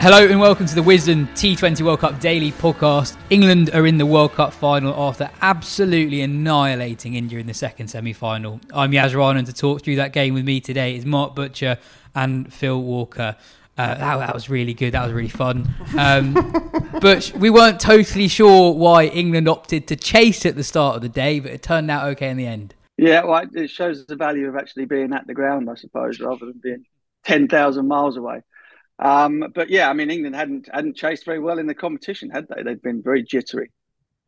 Hello and welcome to the Wisden T20 World Cup Daily Podcast. England are in the World Cup final after absolutely annihilating India in the second semi final. I'm Yaz Rana, and to talk through that game with me today is Mark Butcher and Phil Walker. Uh, that, that was really good. That was really fun. Um, but we weren't totally sure why England opted to chase at the start of the day, but it turned out okay in the end. Yeah, well, it shows the value of actually being at the ground, I suppose, rather than being ten thousand miles away. Um, but yeah, I mean, England hadn't hadn't chased very well in the competition, had they? They'd been very jittery.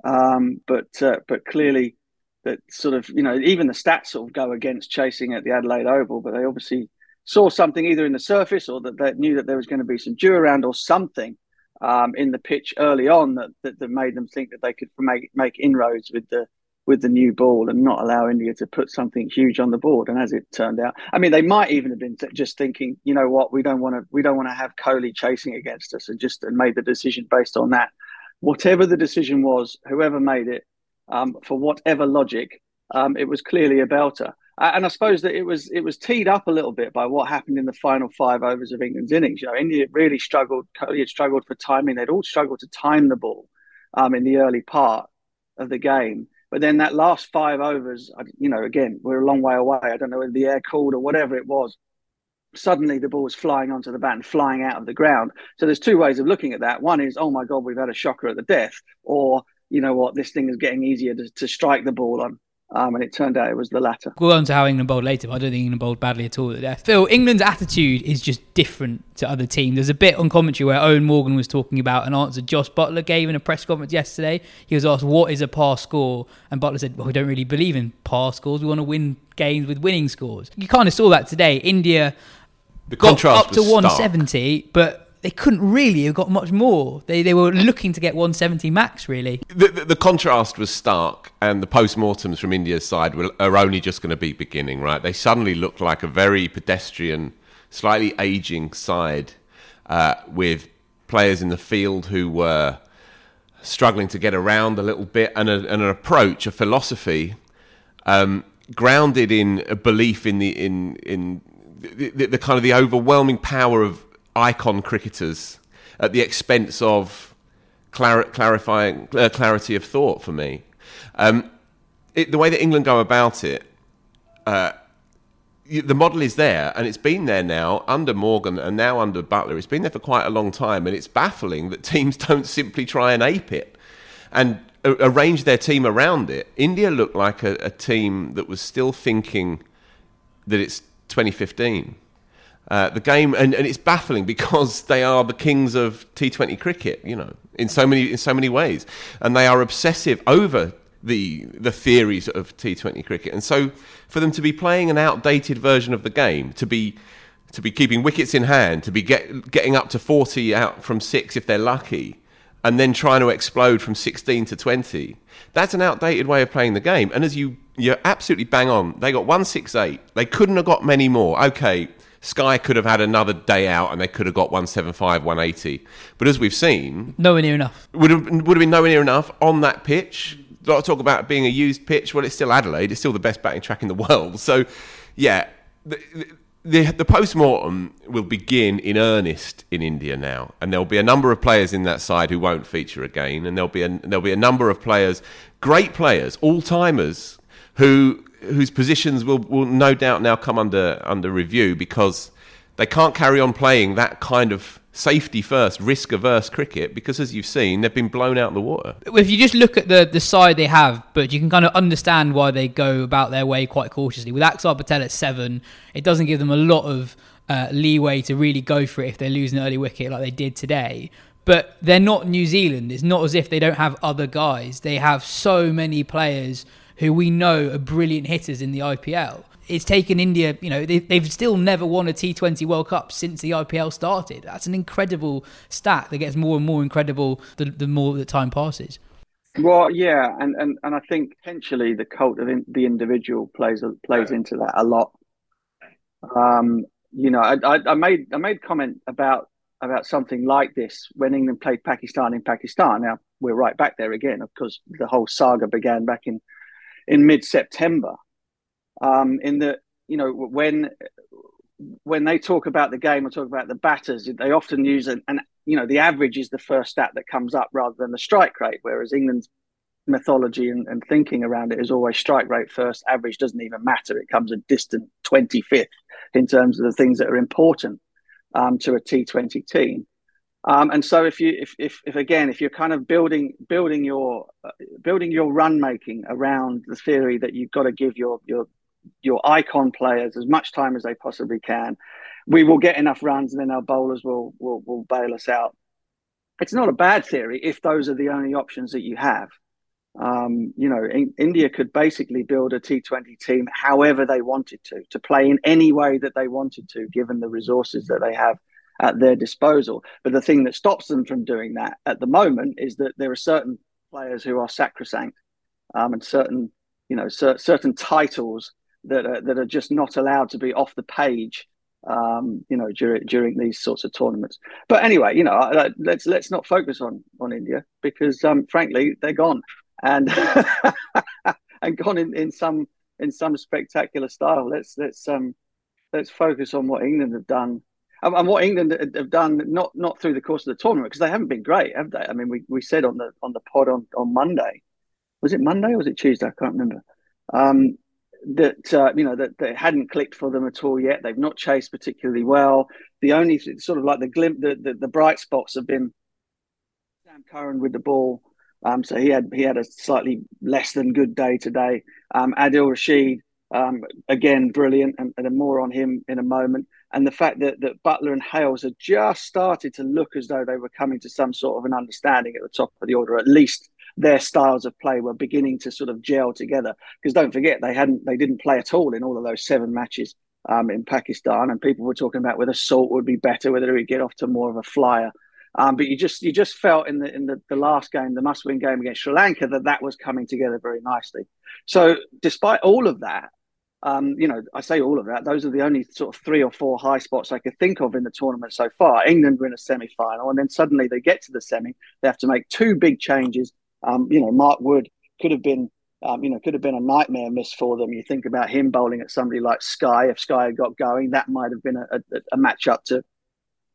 Um, but uh, but clearly, that sort of you know even the stats sort of go against chasing at the Adelaide Oval. But they obviously saw something either in the surface or that they knew that there was going to be some dew around or something um, in the pitch early on that, that, that made them think that they could make make inroads with the with the new ball and not allow India to put something huge on the board. And as it turned out, I mean, they might even have been just thinking, you know what, we don't want to, we don't want to have Kohli chasing against us, and just and made the decision based on that. Whatever the decision was, whoever made it, um, for whatever logic, um, it was clearly a belter. And I suppose that it was it was teed up a little bit by what happened in the final five overs of England's innings. You know, India really struggled. Kohli had struggled for timing. They'd all struggled to time the ball um, in the early part of the game. But then that last five overs, you know, again, we're a long way away. I don't know whether the air cooled or whatever it was. Suddenly the ball was flying onto the bat and flying out of the ground. So there's two ways of looking at that. One is, oh my God, we've had a shocker at the death. Or, you know what, this thing is getting easier to, to strike the ball on. Um, and it turned out it was the latter. We'll go on to how England bowled later, but I don't think England bowled badly at all at death. Phil, England's attitude is just different to other teams. There's a bit on commentary where Eoin Morgan was talking about an answer Jos Buttler gave in a press conference yesterday. He was asked, What is a par score? And Buttler said, Well, we don't really believe in par scores. We want to win games with winning scores. You kind of saw that today. India the got up to 170, stark. but they couldn't really have got much more. They they were looking to get 170 max, really. The, the, the contrast was stark, and the post-mortems from India's side were, are only just going to be beginning, right? They suddenly looked like a very pedestrian, slightly aging side uh, with players in the field who were struggling to get around a little bit, and, a, and an approach, a philosophy um, grounded in a belief in the in in the, the, the kind of the overwhelming power of icon cricketers at the expense of clar- clarifying uh, clarity of thought for me. Um, it, the way that England go about it, uh, the model is there, and it's been there now under Morgan and now under Buttler. It's been there for quite a long time, and it's baffling that teams don't simply try and ape it and arrange their team around it. India looked like a, a team that was still thinking that it's 2015. Uh, the game, and, and it's baffling because they are the kings of T20 cricket, you know, in so many in so many ways, and they are obsessive over the the theories of T20 cricket, and so for them to be playing an outdated version of the game, to be to be keeping wickets in hand, to be get, getting up to 40 out from six if they're lucky, and then trying to explode from 16 to 20. That's an outdated way of playing the game. And as you, you're absolutely bang on, they got 168. They couldn't have got many more. Okay, Sky could have had another day out and they could have got 175, 180. But as we've seen, nowhere near enough. Would have, would have been nowhere near enough on that pitch. A lot of talk about being a used pitch. Well, it's still Adelaide. It's still the best batting track in the world. So, yeah, the, the, the post mortem will begin in earnest in India now, and there'll be a number of players in that side who won't feature again, and there'll be a, there'll be a number of players, great players, all timers, who whose positions will, will no doubt now come under under review because they can't carry on playing that kind of safety first, risk averse cricket because, as you've seen, they've been blown out of the water. If you just look at the, the side they have, but you can kind of understand why they go about their way quite cautiously. With Axar Patel at seven, it doesn't give them a lot of uh, leeway to really go for it if they're losing an early wicket like they did today. But they're not New Zealand. It's not as if they don't have other guys. They have so many players who we know are brilliant hitters in the IPL. It's taken India, you know, they, have still never won a T20 World Cup since the IPL started. That's an incredible stat that gets more and more incredible the, the more the time passes. Well, yeah, and, and, and I think potentially the cult of in, the individual plays plays into that a lot. Um, you know, I, I, I made I made comment about about something like this when England played Pakistan in Pakistan. Now we're right back there again, of course. The whole saga began back in in mid September. Um, in the you know when when they talk about the game or talk about the batters, they often use an, an you know the average is the first stat that comes up rather than the strike rate. Whereas England's mythology and, and thinking around it is always strike rate first. Average doesn't even matter; it comes a distant twenty fifth in terms of the things that are important um, to a T Twenty team. Um, and so if you if, if, if again if you're kind of building building your uh, building your run making around the theory that you've got to give your your your icon players as much time as they possibly can, we will get enough runs and then our bowlers will will, will bail us out. It's not a bad theory if those are the only options that you have. Um, you know, in, India could basically build a T20 team however they wanted to, to play in any way that they wanted to, given the resources that they have at their disposal. But the thing that stops them from doing that at the moment is that there are certain players who are sacrosanct um, and certain, you know, cer- certain titles that are, that are just not allowed to be off the page. Um, you know, during during these sorts of tournaments. But anyway, you know, let's let's not focus on on India because, um, frankly, they're gone and and gone in, in some in some spectacular style. Let's let's um let's focus on what England have done and, and what England have done, not not through the course of the tournament, because they haven't been great, have they? I mean, we, we said on the on the pod on, on Monday, was it Monday or was it Tuesday? I can't remember. Um, that uh, you know that, that hadn't clicked for them at all yet. They've not chased particularly well. The only sort of like the glimp, the, the, the bright spots have been Sam Curran with the ball. Um, so he had he had a slightly less than good day today. Um, Adil Rashid um, again brilliant, and, and more on him in a moment and the fact that, that Buttler and Hales had just started to look as though they were coming to some sort of an understanding at the top of the order. At least their styles of play were beginning to sort of gel together. Because don't forget, they hadn't they didn't play at all in all of those seven matches um, in Pakistan, and people were talking about whether Salt would be better, whether he'd get off to more of a flyer. Um, but you just you just felt in the in the, the last game, the must-win game against Sri Lanka, that that was coming together very nicely. So despite all of that, um, you know, I say all of that. Those are the only sort of three or four high spots I could think of in the tournament so far. England were in a semi-final, and then suddenly they get to the semi. They have to make two big changes. Um, you know, Mark Wood could have been, um, you know, could have been a nightmare miss for them. You think about him bowling at somebody like Sky. If Sky had got going, that might have been a, a, a match up to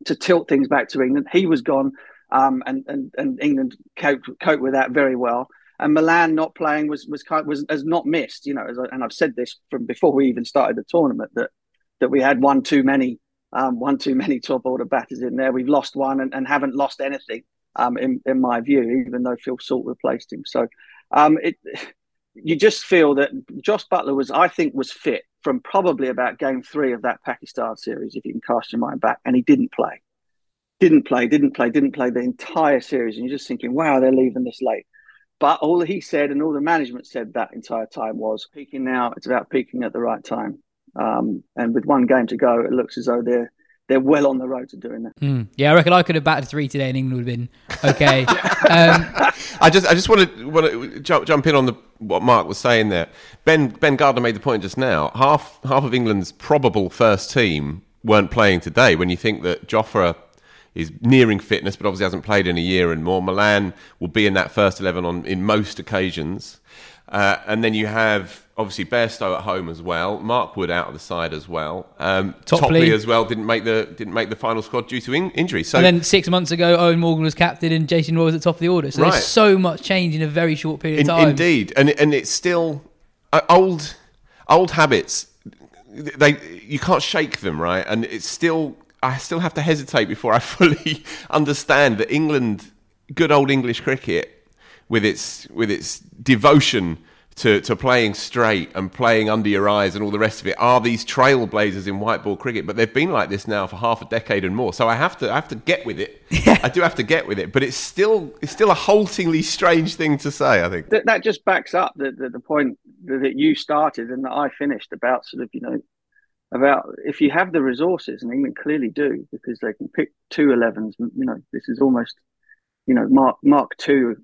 to tilt things back to England. He was gone, um, and and and England coped, coped with that very well and Malan not playing was was kind was has not missed. You know, I, and I've said this from before we even started the tournament that that we had one too many um, one too many top order batters in there. We've lost one and, and haven't lost anything um, in in my view, even though Phil Salt replaced him. So um, it you just feel that Jos Buttler was I think was fit from probably about game three of that Pakistan series, if you can cast your mind back, and he didn't play. Didn't play, didn't play, didn't play the entire series. And you're just thinking, wow, they're leaving this late. But all he said and all the management said that entire time was peaking now. It's about peaking at the right time. Um, and with one game to go, it looks as though they're they're well on the road to doing that. Mm. Yeah, I reckon I could have batted three today, and England would have been okay. um, I just, I just want to, want to jump, jump in on the what Mark was saying there. Ben Ben Gardner made the point just now. Half half of England's probable first team weren't playing today. When you think that Jofra is nearing fitness, but obviously hasn't played in a year and more. Malan will be in that first eleven on in most occasions, uh, and then you have obviously Bairstow at home as well. Mark Wood out of the side as well. Um, Topley. Topley as well didn't make the didn't make the final squad due to in- injury. So and then six months ago, Eoin Morgan was captain and Jason Roy was at the top of the order. So Right. there's so much change in a very short period of time. Indeed, and and it's still uh, old old habits. They you can't shake them, right? And it's still I still have to hesitate before I fully understand that England, good old English cricket, with its with its devotion. To, to playing straight and playing under your eyes and all the rest of it are these trailblazers in white ball cricket, but they've been like this now for half a decade and more. So I have to I have to get with it. I do have to get with it, but it's still it's still a haltingly strange thing to say. I think. That, that just backs up the, the, the point that, that you started and that I finished about sort of, you know, about if you have the resources, and England clearly do, because they can pick two 11s, you know, this is almost, you know, Mark, Mark two,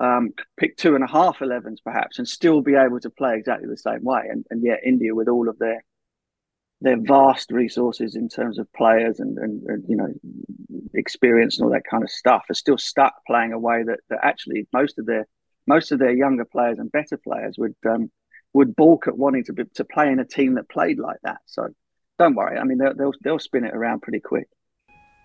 um, pick two and a half 11s perhaps, and still be able to play exactly the same way. And, and yet India, with all of their their vast resources in terms of players and, and, and you know experience and all that kind of stuff are still stuck playing a way that, that actually most of their most of their younger players and better players would um, would balk at wanting to be, to play in a team that played like that. So don't worry. I mean they'll they'll, they'll spin it around pretty quick.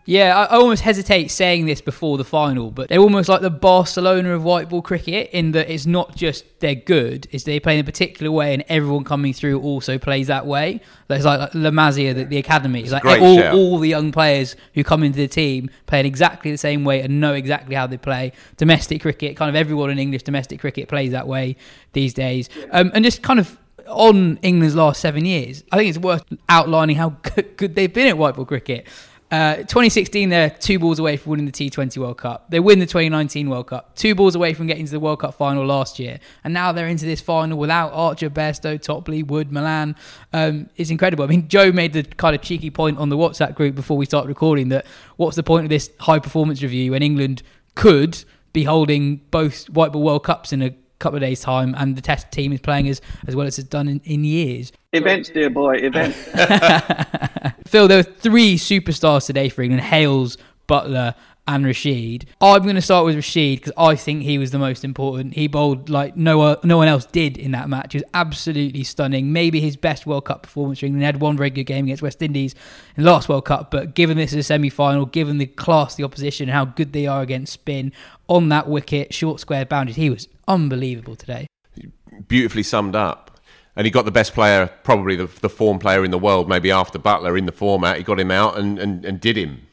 Yeah, I almost hesitate saying this before the final, but they're almost like the Barcelona of white ball cricket in that it's not just they're good, it's they play in a particular way and everyone coming through also plays that way. There's like, like La Masia, the, the academy. It's like all, shout. all the young players who come into the team play in exactly the same way and know exactly how they play. Domestic cricket, kind of everyone in English domestic cricket plays that way these days. Um, and just kind of on England's last seven years, I think it's worth outlining how good, good they've been at white ball cricket. Uh, 2016, they're two balls away from winning the T20 World Cup. They win the 2019 World Cup, two balls away from getting to the World Cup final last year, and now they're into this final without Archer, Bairstow, Topley, Wood, Malan. Um, it's incredible. I mean, Joe made the kind of cheeky point on the WhatsApp group before we started recording that what's the point of this high performance review when England could be holding both White Ball World Cups in a couple of days' time, and the Test team is playing as as well as it's done in, in years. Events, dear boy, events. Phil, there were three superstars today for England: Hales, Buttler, and Rashid. I'm going to start with Rashid because I think he was the most important. He bowled like no no one else did in that match. It was absolutely stunning. Maybe his best World Cup performance. They had one very good game against West Indies in the last World Cup, but given this is a semi-final, given the class the opposition, how good they are against spin on that wicket, short square boundaries, he was unbelievable today. beautifully summed up. And he got the best player, probably the, the form player in the world, maybe after Buttler in the format. He got him out and, and, and did him.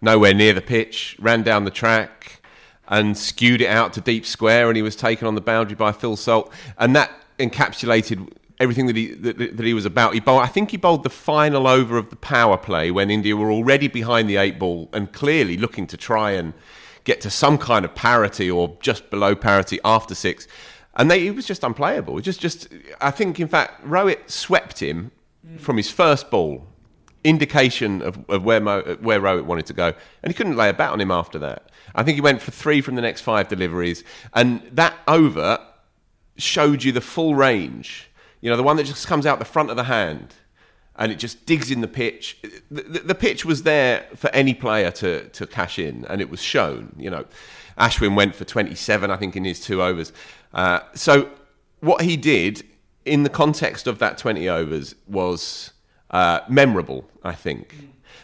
Nowhere near the pitch, ran down the track and skewed it out to deep square, and he was taken on the boundary by Phil Salt. And that encapsulated everything that he that, that he was about. He bowled, I think he bowled the final over of the power play when India were already behind the eight ball and clearly looking to try and get to some kind of parity or just below parity after six. And they, he was just unplayable. Just, just, I think, in fact, Rohit swept him from his first ball, indication of, of where Mo, where Rohit wanted to go, and he couldn't lay a bat on him after that. I think he went for three from the next five deliveries, and that over showed you the full range. You know, the one that just comes out the front of the hand and it just digs in the pitch. The, the, the pitch was there for any player to, to cash in, and it was shown. You know, Ashwin went for 27, I think, in his two overs. Uh, so what he did in the context of that 20 overs was uh, memorable, I think.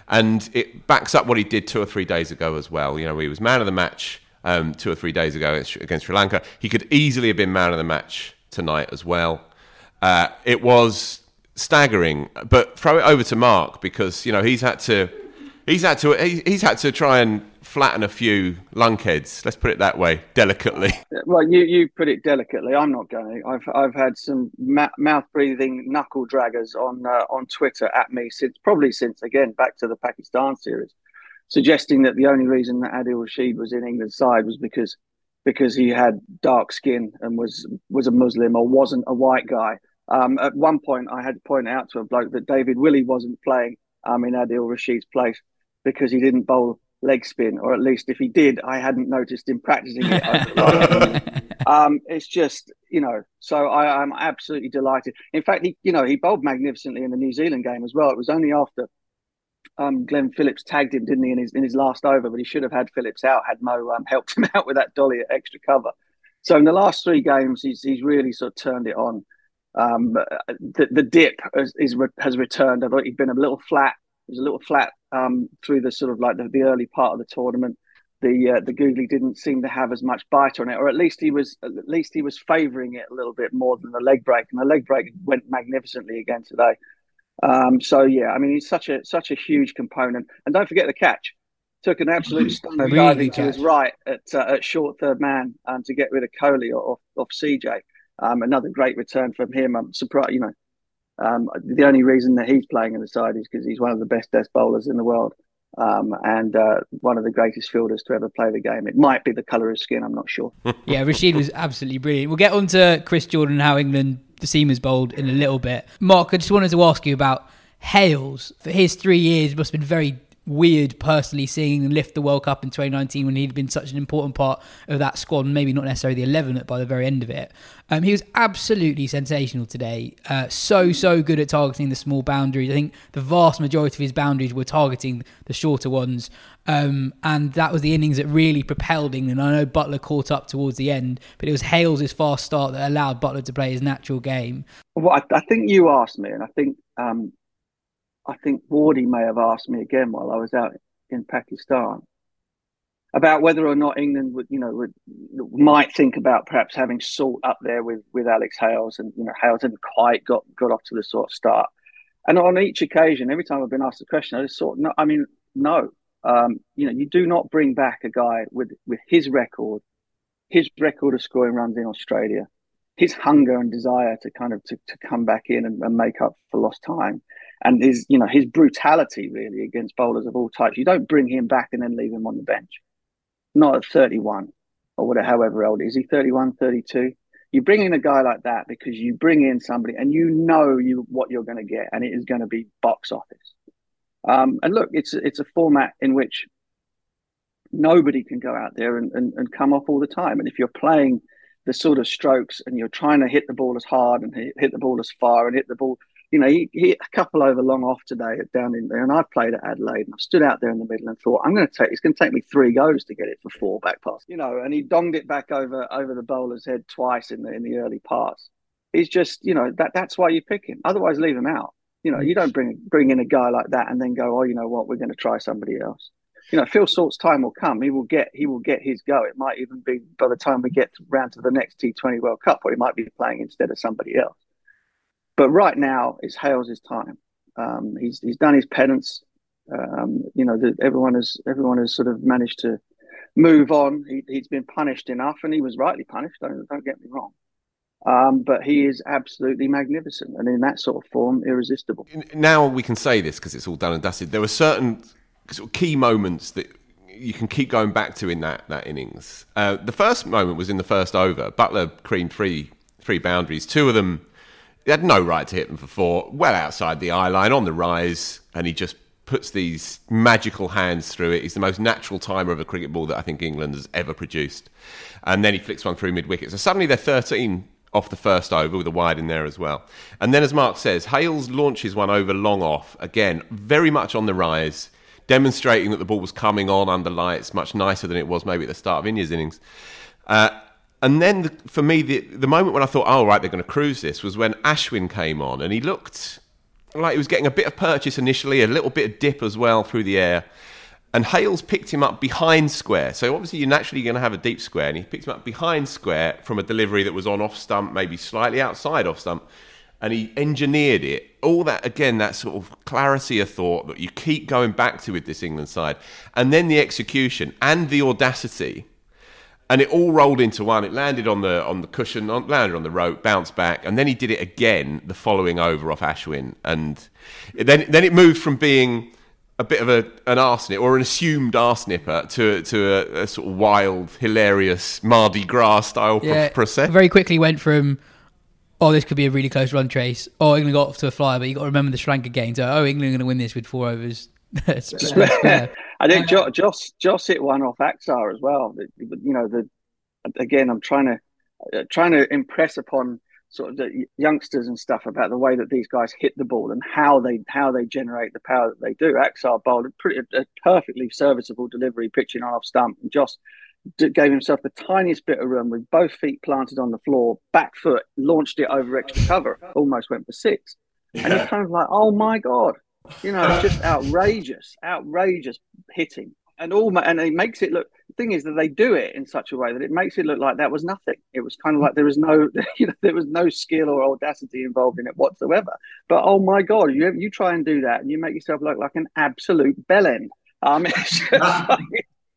And it backs up what he did two or three days ago as well. You know, he was man of the match um, two or three days ago against, against Sri Lanka. He could easily have been man of the match tonight as well. Uh, it was staggering, but throw it over to Mark because you know he's had to, he's had to, he's had to try and flatten a few lunkheads. Let's put it that way, delicately. Well, you, you put it delicately. I'm not going. I've I've had some ma- mouth breathing knuckle draggers on uh, on Twitter at me since probably since again back to the Pakistan series, suggesting that the only reason that Adil Rashid was in England's side was because because he had dark skin and was was a Muslim or wasn't a white guy. Um, at one point, I had to point out to a bloke that David Willey wasn't playing um, in Adil Rashid's place because he didn't bowl leg spin, or at least if he did, I hadn't noticed him practicing it. um, it's just, you know, so I, am absolutely delighted. In fact, he, you know, he bowled magnificently in the New Zealand game as well. It was only after um, Glenn Phillips tagged him, didn't he, in his in his last over? But he should have had Phillips out had Mo um, helped him out with that dolly at extra cover. So in the last three games, he's he's really sort of turned it on. Um, the, the dip has, is, has returned. I thought he'd been a little flat. He was a little flat um, through the sort of like the, the early part of the tournament. The uh, the googly didn't seem to have as much bite on it, or at least he was at least he was favouring it a little bit more than the leg break, and the leg break went magnificently again today. Um, so yeah, I mean he's such a such a huge component, and don't forget the catch. Took an absolute stunner really diving to his right at uh, at short third man um, to get rid of Kohli off off CJ. Um, another great return from him. I'm surprised, you know, um, the only reason that he's playing in the side is because he's one of the best death bowlers in the world um, and uh, one of the greatest fielders to ever play the game. It might be the colour of his skin, I'm not sure. yeah, Rashid was absolutely brilliant. We'll get on to Chris Jordan and how England, the seamers bowled in a little bit. Mark, I just wanted to ask you about Hales. For his three years, must have been very weird personally seeing him lift the World Cup in 2019 when he'd been such an important part of that squad, and maybe not necessarily the 11 by the very end of it. Um, he was absolutely sensational today. Uh, so, so good at targeting the small boundaries. I think the vast majority of his boundaries were targeting the shorter ones. Um, and that was the innings that really propelled England. I know Buttler caught up towards the end, but it was Hales' fast start that allowed Buttler to play his natural game. Well, I, I think you asked me, and I think um, I think Wardy may have asked me again while I was out in Pakistan about whether or not England would, you know, would might think about perhaps having Salt up there with with Alex Hales, and you know, Hales hadn't quite got got off to the sort of start. And on each occasion, every time I've been asked the question, I just thought, no, I mean, no, um, you know, you do not bring back a guy with with his record, his record of scoring runs in Australia, his hunger and desire to kind of to, to come back in and, and make up for lost time and his you know his brutality really against bowlers of all types. You don't bring him back and then leave him on the bench. Not at 31 or whatever, however old is he 31, 32. You bring in a guy like that because you bring in somebody and you know you what you're going to get, and it is going to be box office. Um, and look, it's it's a format in which nobody can go out there and, and, and come off all the time. And if you're playing the sort of strokes and you're trying to hit the ball as hard and hit, hit the ball as far and hit the ball you know, he, he, a couple over long off today down in there, and I played at Adelaide, and I stood out there in the middle and thought, I'm going to take, it's going to take me three goes to get it for four back pass, you know, and he donged it back over over the bowler's head twice in the in the early parts. He's just, you know, that that's why you pick him. Otherwise, leave him out. You know, you don't bring bring in a guy like that and then go, oh, you know what, we're going to try somebody else. You know, Phil Salt's time will come. He will get he will get his go. It might even be by the time we get round to the next T20 World Cup, or he might be playing instead of somebody else. But right now, it's Hales' time. Um, he's he's done his penance. Um, you know, the, everyone has everyone has sort of managed to move on. He, has been punished enough, and he was rightly punished. Don't don't get me wrong. Um, but he is absolutely magnificent, and in that sort of form, irresistible. Now we can say this because it's all done and dusted. There were certain sort of key moments that you can keep going back to in that that innings. Uh, the first moment was in the first over. Buttler creamed three three boundaries. Two of them he had no right to hit them for four, well outside the eye line, on the rise, and he just puts these magical hands through it. He's the most natural timer of a cricket ball that I think England has ever produced. And then he flicks one through mid wicket. So suddenly they're 13 off the first over with a wide in there as well. And then, as Mark says, Hales launches one over long off, again, very much on the rise, demonstrating that the ball was coming on under lights, much nicer than it was maybe at the start of India's innings. Uh, and then the, for me, the, the moment when I thought, oh, right, they're going to cruise this was when Ashwin came on and he looked like he was getting a bit of purchase initially, a little bit of dip as well through the air. And Hales picked him up behind square. So obviously you're naturally going to have a deep square. And he picked him up behind square from a delivery that was on off stump, maybe slightly outside off stump. And he engineered it. All that, again, that sort of clarity of thought that you keep going back to with this England side. And then the execution and the audacity and it all rolled into one. It landed on the on the cushion, on, landed on the rope, bounced back, and then he did it again the following over off Ashwin, and then then it moved from being a bit of a, an arsnip or an assumed arsenipper uh, to to a, a, sort of wild, hilarious Mardi Gras style yeah, process. Very quickly went from oh, this could be a really close run chase. Oh, England got off to a flyer, but you got to remember the Sri Lanka game. So, oh, England are going to win this with four overs. I think Jos, Jos Jos hit one off Axar as well. You know, the again, I'm trying to uh, trying to impress upon sort of the youngsters and stuff about the way that these guys hit the ball and how they how they generate the power that they do. Axar bowled a, pretty, a perfectly serviceable delivery, pitching on off stump, and Jos gave himself the tiniest bit of room with both feet planted on the floor, back foot, launched it over extra cover, almost went for six. Yeah. And you're kind of like, oh my god, you know, it's just outrageous, outrageous hitting, and all, and it makes it look. The thing is that they do it in such a way that it makes it look like that was nothing. It was kind of like there was no, you know, there was no skill or audacity involved in it whatsoever. But oh my god, you you try and do that, and you make yourself look like an absolute bellend. Um, it's, like,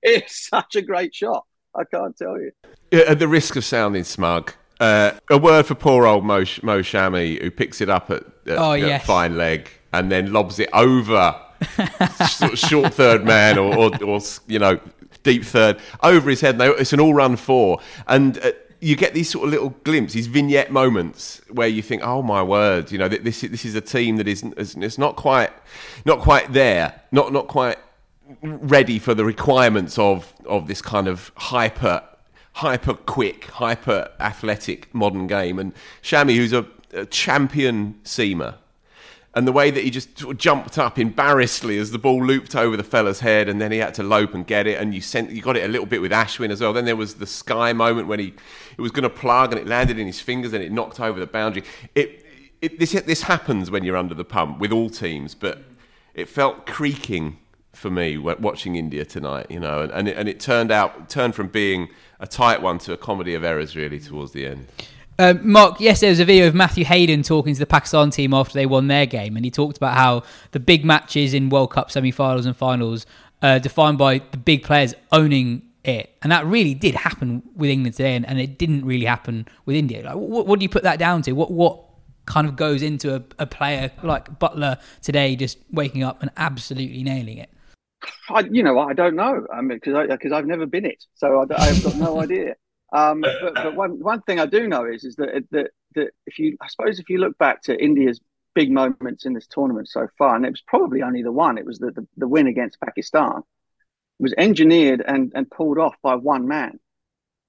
it's such a great shot. I can't tell you. At the risk of sounding smug, uh, a word for poor old Mo, Mo Shami, who picks it up at, at, oh, yes. fine leg and then lobs it over sort of short third man or, or, or, you know deep third over his head. It's an all run four, and uh, you get these sort of little glimpses, these vignette moments where you think, "Oh my word!" You know, this this is a team that isn't it's not quite not quite there, not not quite ready for the requirements of of this kind of hyper hyper quick, hyper athletic modern game. And Shami, who's a, a champion seamer, and the way that he just sort of jumped up embarrassedly as the ball looped over the fella's head, and then he had to lope and get it, and you sent you got it a little bit with Ashwin as well. Then there was the sky moment when he it was going to plug and it landed in his fingers and it knocked over the boundary. It, it this this happens when you're under the pump with all teams, but it felt creaking for me watching India tonight, you know, and, and, it, and it turned out turned from being a tight one to a comedy of errors really towards the end. Uh, Mark, yes, there was a video of Matthew Hayden talking to the Pakistan team after they won their game, and he talked about how the big matches in World Cup semi-finals and finals are defined by the big players owning it, and that really did happen with England today, and, and it didn't really happen with India. Like, what, what, do you put that down to? What what kind of goes into a, a player like Buttler today just waking up and absolutely nailing it? I, you know, I don't know. I mean, because because I've never been it, so I, I've got no idea. Um, but, but one one thing I do know is is that that that if you, I suppose, if you look back to India's big moments in this tournament so far, and it was probably only the one. It was the the, the win against Pakistan. It was engineered and and pulled off by one man,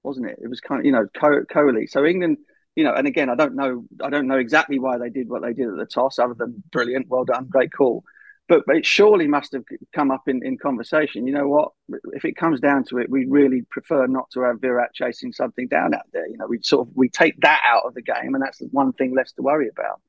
wasn't it? It was kind of you know Kohli. So England you know, and again, I don't know, I don't know exactly why they did what they did at the toss, other than brilliant, well done, great call but, but it surely must have come up in, in conversation. You know what? If it comes down to it, we really prefer not to have Virat chasing something down out there. You know, we sort of we take that out of the game, and that's the one thing less to worry about.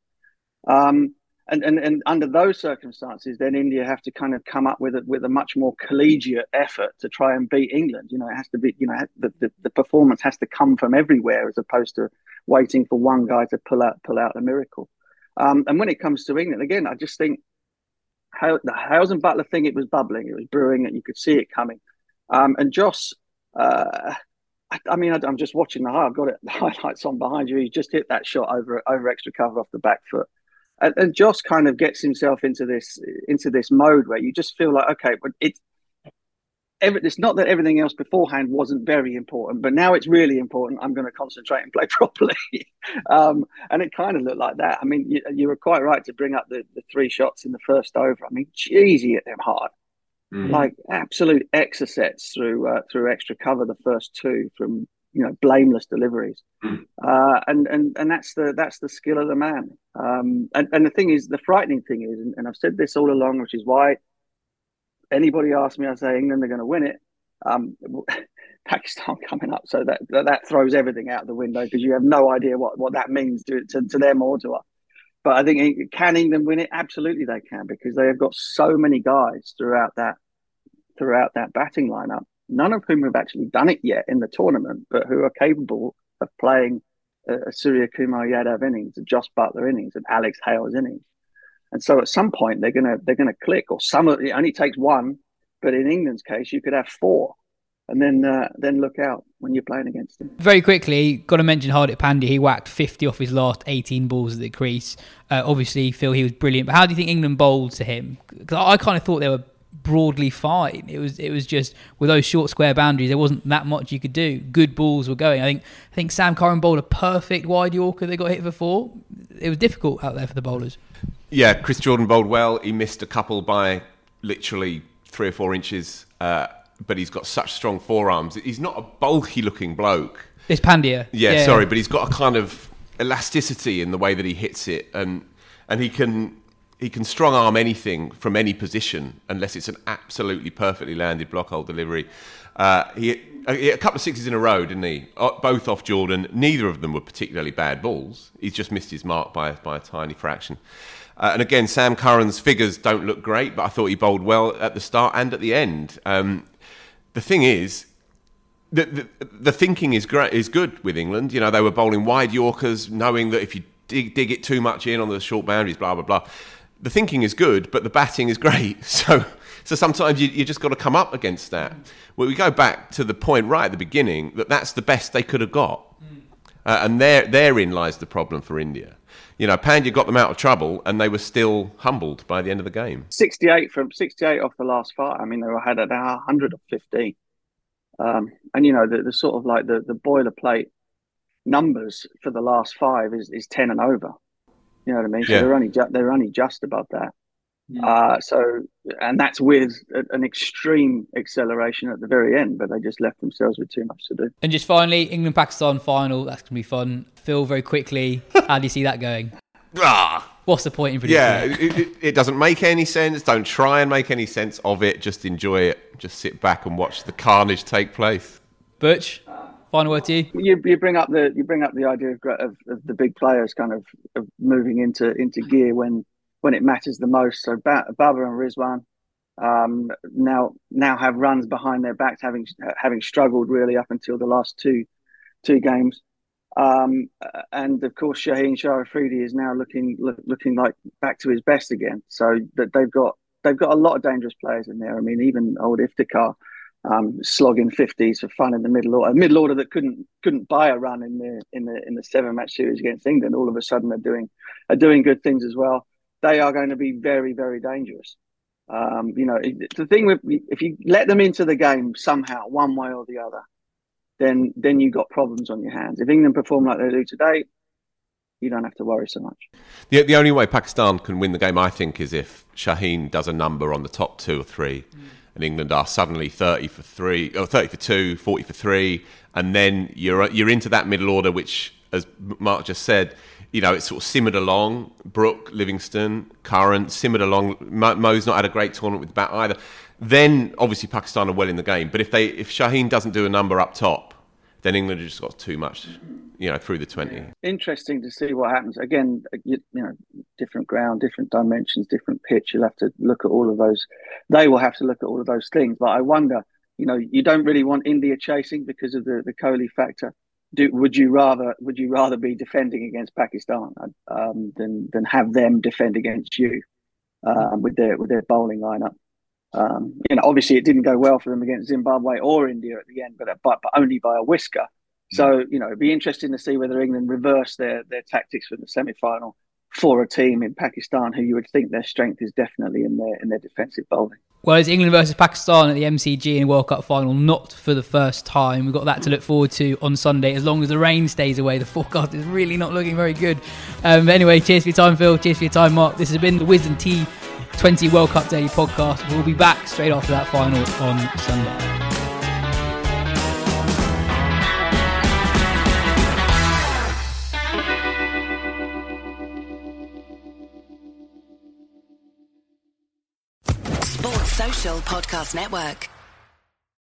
Um, and, and and under those circumstances, then India have to kind of come up with a, with a much more collegiate effort to try and beat England. You know, it has to be you know the, the, the performance has to come from everywhere as opposed to waiting for one guy to pull out pull out a miracle. Um, and when it comes to England, again, I just think how, the Hales Buttler thing, it was bubbling, it was brewing, and you could see it coming. Um, and Jos, uh, I, I, mean, I, am just watching the high. I've got it, the highlights on behind you. He just hit that shot over over extra cover off the back foot, and, and Jos kind of gets himself into this into this mode where you just feel like, okay, but it's every, it's not that everything else beforehand wasn't very important, but now it's really important. I'm going to concentrate and play properly. um, and it kind of looked like that. I mean, you, you, were quite right to bring up the, the three shots in the first over. I mean, geez, he hit them hard. Mm. Like absolute exocets through uh, through extra cover the first two from you know blameless deliveries, mm. uh, and and and that's the that's the skill of the man. Um, and and the thing is, the frightening thing is, and, and I've said this all along, which is why anybody asks me, I say England are going to win it. Um, Pakistan coming up, so that, that, that throws everything out the window because you have no idea what what that means to, to to them or to us. But I think can England win it? Absolutely, they can because they have got so many guys throughout that throughout that batting lineup. None of whom have actually done it yet in the tournament, but who are capable of playing a, a Suryakumar Yadav innings, a Jos Buttler innings, and Alex Hales innings. And so at some point they're gonna they're gonna click, or some of it only takes one, but in England's case you could have four, and then uh, then look out when you're playing against them. Very quickly, got to mention Hardik Pandya. He whacked 50 off his last 18 balls at the crease. Uh, obviously, Phil, he was brilliant. But how do you think England bowled to him? Because I kind of thought they were broadly fine. It was it was just with those short square boundaries, there wasn't that much you could do. Good balls were going. I think I think Sam Curran bowled a perfect wide Yorker. They got hit for four. It was difficult out there for the bowlers. Yeah, Chris Jordan bowled well. He missed a couple by literally three or four inches, uh, but he's got such strong forearms. He's not a bulky looking bloke. It's Pandya. Yeah, yeah, sorry, but he's got a kind of elasticity in the way that he hits it, and and he can he can strong arm anything from any position unless it's an absolutely perfectly landed block hole delivery. Uh, he, uh, he, a couple of sixes in a row, didn't he? Uh, both off Jordan. Neither of them were particularly bad balls. He's just missed his mark by by a tiny fraction. Uh, and again, Sam Curran's figures don't look great, but I thought he bowled well at the start and at the end. Um, the thing is, the, the, the thinking is great, is good with England. You know, they were bowling wide Yorkers, knowing that if you dig, dig it too much in on the short boundaries, blah blah blah. The thinking is good, but the batting is great. So, so sometimes you, you just got to come up against that. Well, we go back to the point right at the beginning that that's the best they could have got, uh, and there therein lies the problem for India you know, Pandya got them out of trouble, and they were still humbled by the end of the game. Sixty-eight from sixty-eight off the last five. I mean, they were had a hundred of fifteen, um, and you know, the, the sort of like the the boilerplate numbers for the last five is is ten and over. You know what I mean? So yeah. they're only ju- they're only just about that. Yeah. Uh, so, and that's with an extreme acceleration at the very end, but they just left themselves with too much to do. And just finally, England Pakistan final. That's gonna be fun. Phil, very quickly, how do you see that going? Ah. What's the point in predicting? Yeah, it, it, it, doesn't make any sense. Don't try and make any sense of it. Just enjoy it. Just sit back and watch the carnage take place. Butch, final word to you. You, you bring up the you bring up the idea of, of, of the big players kind of, of moving into into gear when when it matters the most. So ba- Babar and Rizwan um, now now have runs behind their backs, having having struggled really up until the last two two games. Um, and of course, Shaheen Shah Afridi is now looking look, looking like back to his best again. So that they've got they've got a lot of dangerous players in there. I mean, even old Iftikhar um, slogging fifties for fun in the middle order, a middle order that couldn't couldn't buy a run in the in the in the seven match series against England. All of a sudden, are doing are doing good things as well they are going to be very, very dangerous. Um, you know, the thing with if you let them into the game somehow, one way or the other, then then you got problems on your hands. If England perform like they do today, you don't have to worry so much. The the only way Pakistan can win the game, I think, is if Shaheen does a number on the top two or three, mm. And England are suddenly thirty for three or thirty for two, 40 for three, and then you're you're into that middle order, which, as Mark just said you know, it's sort of simmered along. Brook, Livingstone, Curran, simmered along. Mo, Mo's not had a great tournament with the bat either. Then obviously Pakistan are well in the game. But if they if Shaheen doesn't do a number up top, then England just got too much, you know, through the twenty. Interesting to see what happens. Again, you, you know, different ground, different dimensions, different pitch. You'll have to look at all of those. They will have to look at all of those things. But I wonder, you know, you don't really want India chasing because of the the Kohli factor do would you rather would you rather be defending against Pakistan um, than than have them defend against you um, with their with their bowling lineup? Um, you know, obviously it didn't go well for them against Zimbabwe or India at the end, but but, but only by a whisker. So you know, it'd be interesting to see whether England reverse their their tactics for the semi final for a team in Pakistan who you would think their strength is definitely in their in their defensive bowling. Well, it's England versus Pakistan at the MCG in World Cup final, not for the first time. We've got that to look forward to on Sunday, as long as the rain stays away. The forecast is really not looking very good. Um, anyway, cheers for your time, Phil. Cheers for your time, Mark. This has been the Wisden T20 World Cup Daily podcast. We'll be back straight after that final on Sunday. Sports Social Podcast Network.